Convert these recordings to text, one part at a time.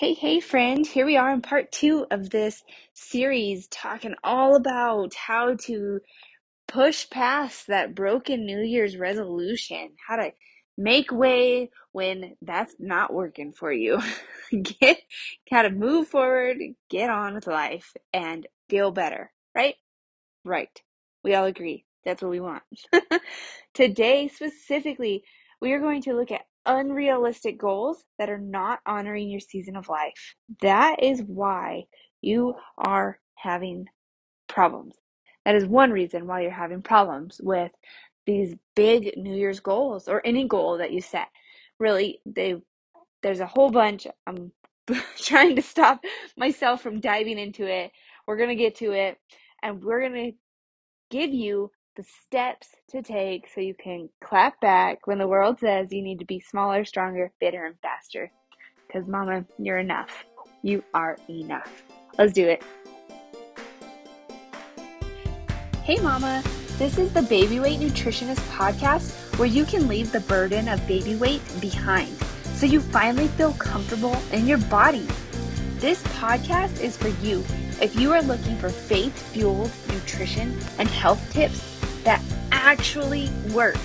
Hey, hey, friend. Here we are in part two of this series talking all about how to push past that broken New Year's resolution, how to make way when that's not working for you. get, how to move forward, get on with life, and feel better, right? Right. We all agree. That's what we want. Today, specifically, we are going to look at unrealistic goals that are not honoring your season of life. That is why you are having problems. That is one reason why you're having problems with these big New Year's goals or any goal that you set. Really, they there's a whole bunch. I'm trying to stop myself from diving into it. We're going to get to it and we're going to give you the steps to take so you can clap back when the world says you need to be smaller, stronger, fitter, and faster. Because, Mama, you're enough. You are enough. Let's do it. Hey, Mama. This is the Baby Weight Nutritionist podcast where you can leave the burden of baby weight behind so you finally feel comfortable in your body. This podcast is for you if you are looking for faith fueled nutrition and health tips that actually work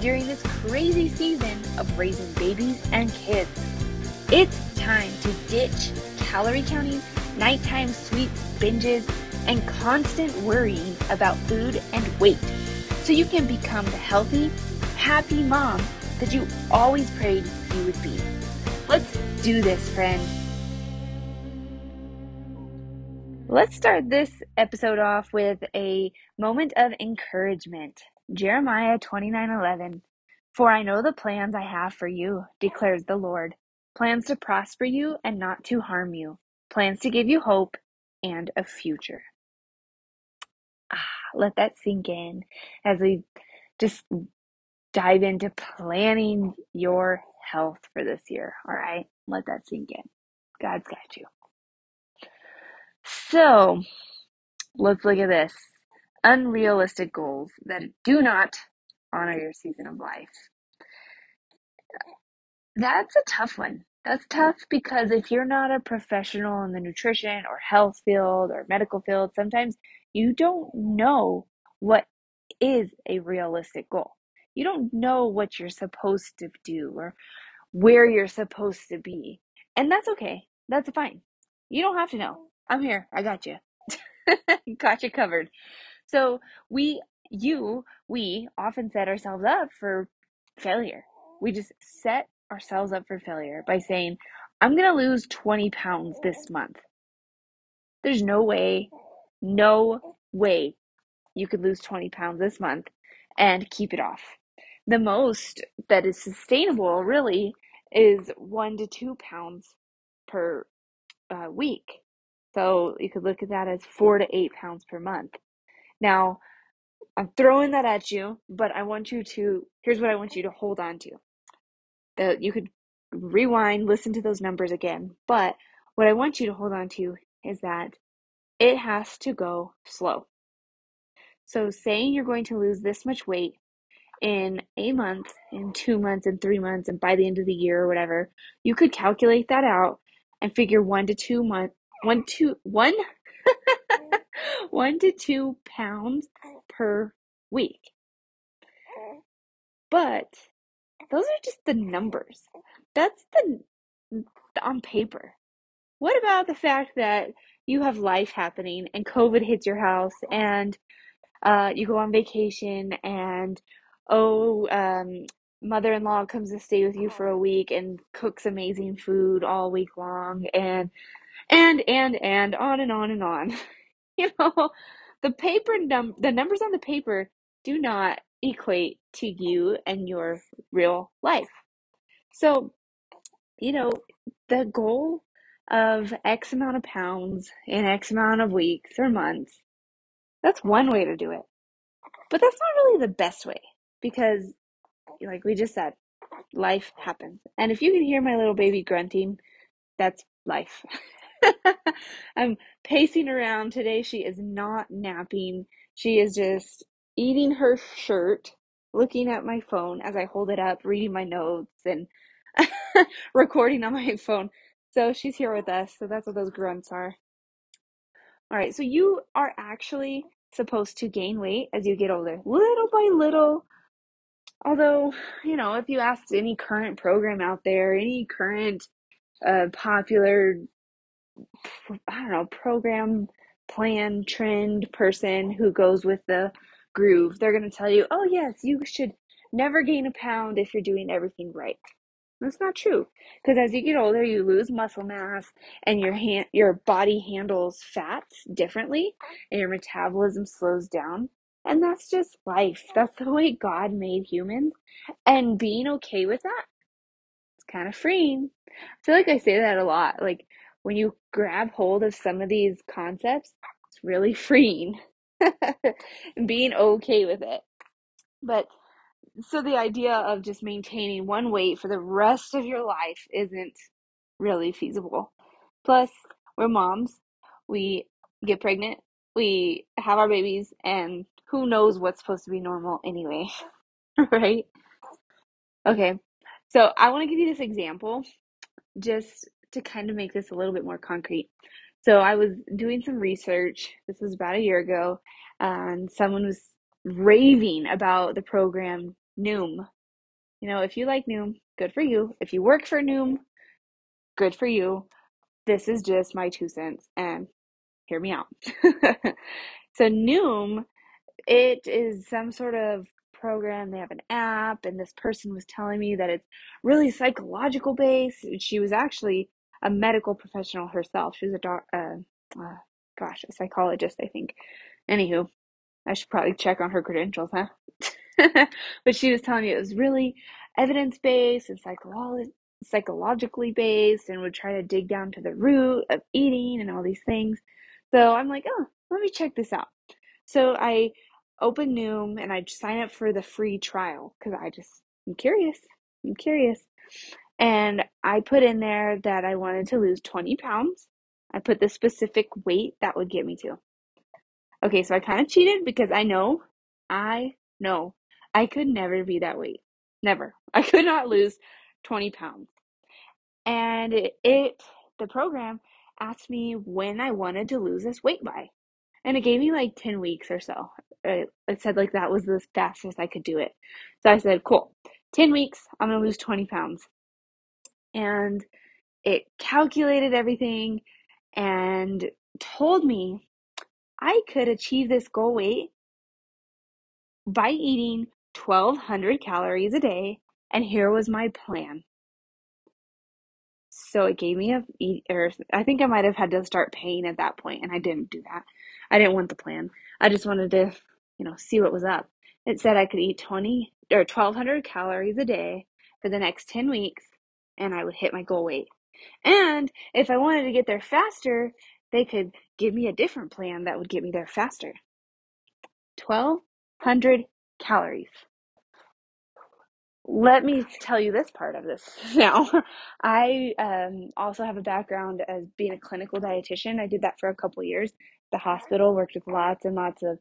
during this crazy season of raising babies and kids. It's time to ditch calorie counting, nighttime sweets, binges, and constant worrying about food and weight so you can become the healthy, happy mom that you always prayed you would be. Let's do this, friend. Let's start this episode off with a moment of encouragement. Jeremiah 29:11 For I know the plans I have for you, declares the Lord, plans to prosper you and not to harm you, plans to give you hope and a future. Ah, let that sink in as we just dive into planning your health for this year, all right? Let that sink in. God's got you. So, let's look at this. Unrealistic goals that do not honor your season of life. That's a tough one. That's tough because if you're not a professional in the nutrition or health field or medical field, sometimes you don't know what is a realistic goal. You don't know what you're supposed to do or where you're supposed to be. And that's okay. That's fine. You don't have to know. I'm here. I got you. got you covered. So we, you, we often set ourselves up for failure. We just set ourselves up for failure by saying, I'm going to lose 20 pounds this month. There's no way, no way you could lose 20 pounds this month and keep it off. The most that is sustainable really is one to two pounds per uh, week. So you could look at that as four to eight pounds per month. Now, I'm throwing that at you, but I want you to, here's what I want you to hold on to. That you could rewind, listen to those numbers again. But what I want you to hold on to is that it has to go slow. So saying you're going to lose this much weight in a month, in two months, in three months, and by the end of the year or whatever, you could calculate that out and figure one to two month, one to one, one to two pounds per week. But those are just the numbers. That's the on paper. What about the fact that you have life happening and COVID hits your house and uh, you go on vacation and oh, um, mother-in-law comes to stay with you for a week and cooks amazing food all week long and and and and on and on and on. you know, the paper num the numbers on the paper do not equate to you and your real life. So, you know, the goal of X amount of pounds in X amount of weeks or months, that's one way to do it. But that's not really the best way because, like we just said, life happens. And if you can hear my little baby grunting, that's life. I'm pacing around today. She is not napping. She is just eating her shirt, looking at my phone as I hold it up, reading my notes and recording on my phone. So she's here with us. So that's what those grunts are. All right. So you are actually supposed to gain weight as you get older, little by little. Although, you know, if you asked any current program out there, any current uh, popular, I don't know, program, plan, trend person who goes with the groove, they're going to tell you, oh, yes, you should never gain a pound if you're doing everything right. That's not true. Because as you get older, you lose muscle mass and your hand, your body handles fats differently and your metabolism slows down. And that's just life. That's the way God made humans. And being okay with that, it's kind of freeing. I feel like I say that a lot. Like when you grab hold of some of these concepts, it's really freeing. and being okay with it. But so the idea of just maintaining one weight for the rest of your life isn't really feasible. Plus, we're moms. We get pregnant, we have our babies, and who knows what's supposed to be normal anyway, right? Okay, so I want to give you this example just to kind of make this a little bit more concrete. So I was doing some research. This was about a year ago, and someone was raving about the program Noom. You know, if you like Noom, good for you. If you work for Noom, good for you. This is just my two cents, and hear me out. so Noom, it is some sort of program. They have an app, and this person was telling me that it's really psychological based. She was actually a medical professional herself. She was a doc, uh, uh, gosh, a psychologist, I think. Anywho, I should probably check on her credentials, huh? but she was telling me it was really evidence based and psycholo- psychologically based and would try to dig down to the root of eating and all these things. So I'm like, oh, let me check this out. So I open Noom and I sign up for the free trial because I just, I'm curious. I'm curious. And I put in there that I wanted to lose 20 pounds. I put the specific weight that would get me to. Okay, so I kind of cheated because I know, I know I could never be that weight. Never. I could not lose 20 pounds. And it, it, the program asked me when I wanted to lose this weight by. And it gave me like 10 weeks or so. It, it said like that was the fastest I could do it. So I said, cool, 10 weeks, I'm to lose 20 pounds. And it calculated everything and told me I could achieve this goal weight by eating 1200 calories a day and here was my plan. So it gave me a or i think i might have had to start paying at that point and i didn't do that. I didn't want the plan. I just wanted to you know see what was up. It said i could eat 20 or 1200 calories a day for the next 10 weeks and i would hit my goal weight and if i wanted to get there faster they could give me a different plan that would get me there faster 1200 calories let me tell you this part of this now. I um, also have a background as being a clinical dietitian. I did that for a couple years. The hospital worked with lots and lots of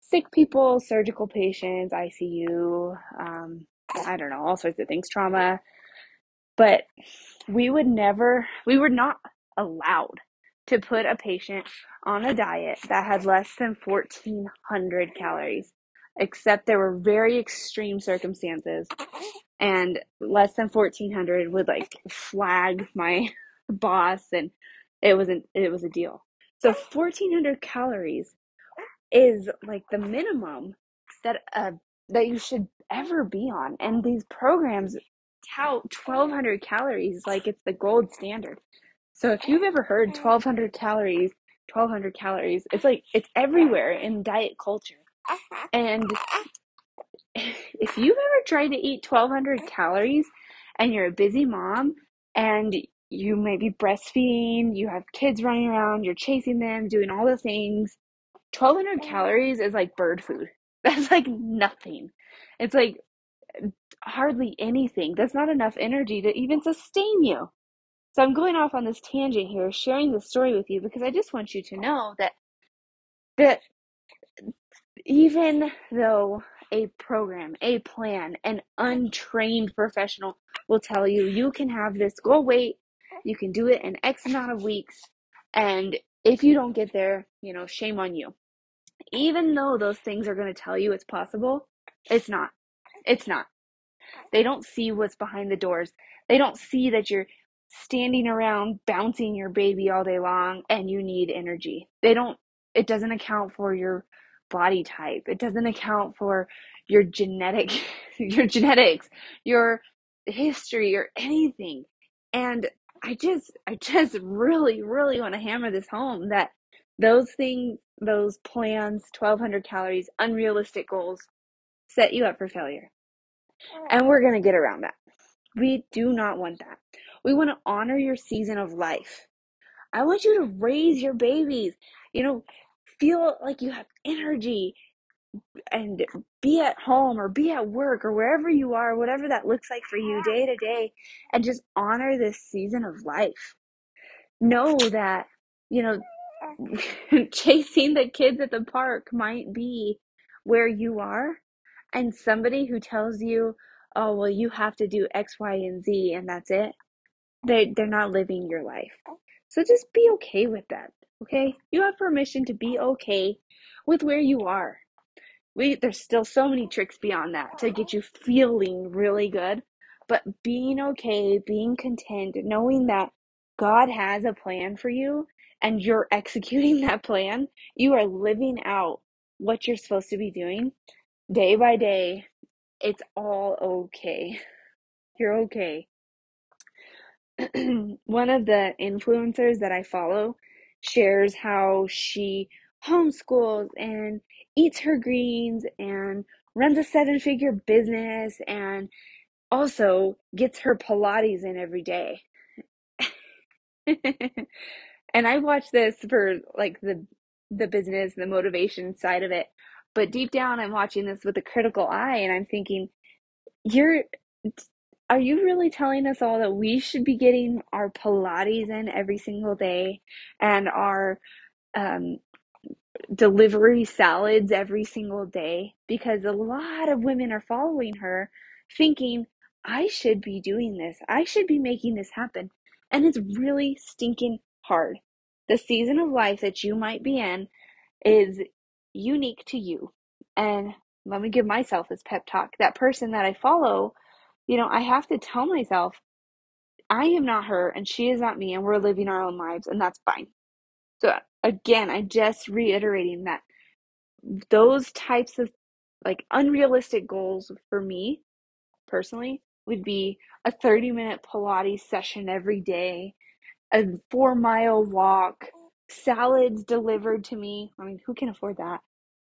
sick people, surgical patients, ICU, um, I don't know, all sorts of things, trauma. But we would never, we were not allowed to put a patient on a diet that had less than 1400 calories except there were very extreme circumstances and less than 1400 would like flag my boss and it wasn't it was a deal. So 1400 calories is like the minimum that uh that you should ever be on and these programs tout 1200 calories like it's the gold standard. So if you've ever heard mm. 1200 calories 1200 calories it's like it's everywhere in diet culture. Uh-huh. And if you've ever tried to eat 1200 calories and you're a busy mom and you may be breastfeeding, you have kids running around, you're chasing them, doing all the things, 1200 mm. calories is like bird food. That's like nothing. It's like hardly anything. That's not enough energy to even sustain you. So I'm going off on this tangent here, sharing this story with you because I just want you to know that that even though a program, a plan, an untrained professional will tell you you can have this goal weight You can do it in X amount of weeks. And if you don't get there, you know, shame on you. Even though those things are going to tell you it's possible, it's not. It's not. They don't see what's behind the doors. They don't see that you're standing around bouncing your baby all day long and you need energy. They don't, it doesn't account for your body type. It doesn't account for your genetic, your genetics, your history or anything. And I just, I just really, really want to hammer this home that those things, those plans, 1200 calories, unrealistic goals set you up for failure. And we're going to get around that. We do not want that. We want to honor your season of life. I want you to raise your babies, you know, feel like you have energy and be at home or be at work or wherever you are, whatever that looks like for you day to day, and just honor this season of life. Know that, you know, chasing the kids at the park might be where you are, and somebody who tells you, oh, well, you have to do X, Y, and Z, and that's it, they, they're not living your life. So just be okay with that, okay? You have permission to be okay with where you are. We, there's still so many tricks beyond that to get you feeling really good, but being okay, being content, knowing that God has a plan for you and you're executing that plan, you are living out what you're supposed to be doing day by day. It's all okay. You're okay. One of the influencers that I follow shares how she homeschools and eats her greens and runs a seven figure business and also gets her Pilates in every day. and I watch this for like the the business, the motivation side of it. But deep down I'm watching this with a critical eye and I'm thinking, you're are you really telling us all that we should be getting our Pilates in every single day and our um, delivery salads every single day? Because a lot of women are following her thinking, I should be doing this, I should be making this happen. And it's really stinking hard. The season of life that you might be in is unique to you. And let me give myself this pep talk. That person that I follow you know, I have to tell myself, I am not her and she is not me, and we're living our own lives, and that's fine. So, again, I just reiterating that those types of like unrealistic goals for me personally would be a 30 minute Pilates session every day, a four mile walk, salads delivered to me. I mean, who can afford that?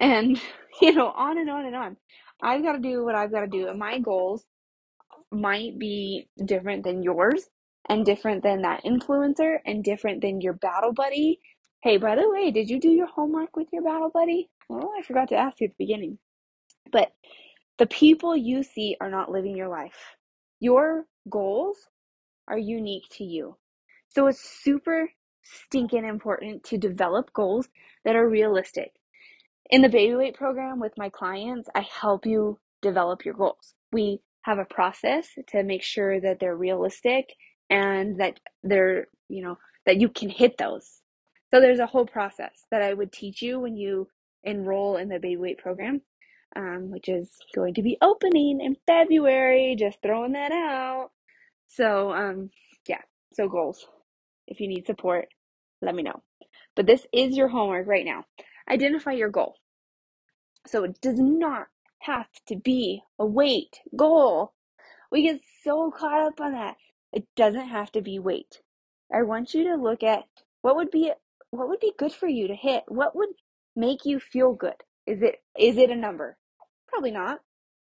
And, you know, on and on and on. I've got to do what I've got to do. And my goals might be different than yours and different than that influencer and different than your battle buddy. Hey, by the way, did you do your homework with your battle buddy? Oh, I forgot to ask you at the beginning. But the people you see are not living your life. Your goals are unique to you. So it's super stinking important to develop goals that are realistic. In the baby weight program with my clients, I help you develop your goals. We have a process to make sure that they're realistic and that they're, you know, that you can hit those. So there's a whole process that I would teach you when you enroll in the baby weight program, um, which is going to be opening in February. Just throwing that out. So, um, yeah, so goals. If you need support, let me know. But this is your homework right now. Identify your goal. So it does not have to be a weight goal. We get so caught up on that. It doesn't have to be weight. I want you to look at what would be what would be good for you to hit. What would make you feel good? Is it is it a number? Probably not.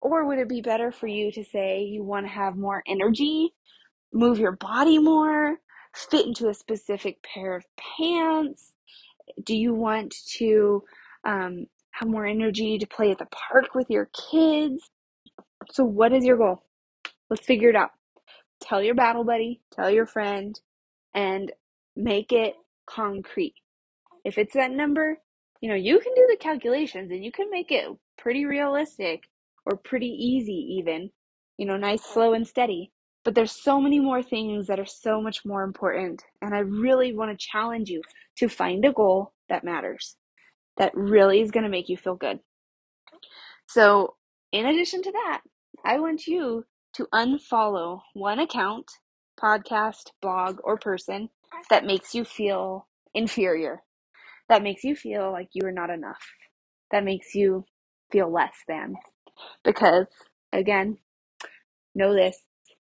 Or would it be better for you to say you want to have more energy, move your body more, fit into a specific pair of pants? Do you want to um, have more energy to play at the park with your kids? So, what is your goal? Let's figure it out. Tell your battle buddy, tell your friend, and make it concrete. If it's that number, you know, you can do the calculations and you can make it pretty realistic or pretty easy, even, you know, nice, slow, and steady. But there's so many more things that are so much more important. And I really want to challenge you to find a goal that matters, that really is going to make you feel good. So, in addition to that, I want you to unfollow one account, podcast, blog, or person that makes you feel inferior, that makes you feel like you are not enough, that makes you feel less than. Because, again, know this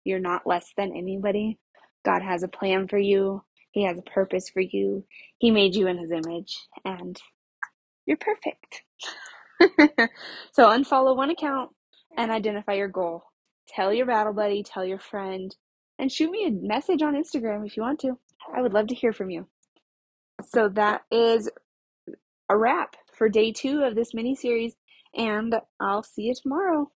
you're not less than anybody. God has a plan for you, He has a purpose for you. He made you in His image, and you're perfect. so, unfollow one account and identify your goal. Tell your battle buddy, tell your friend, and shoot me a message on Instagram if you want to. I would love to hear from you. So, that is a wrap for day two of this mini series, and I'll see you tomorrow.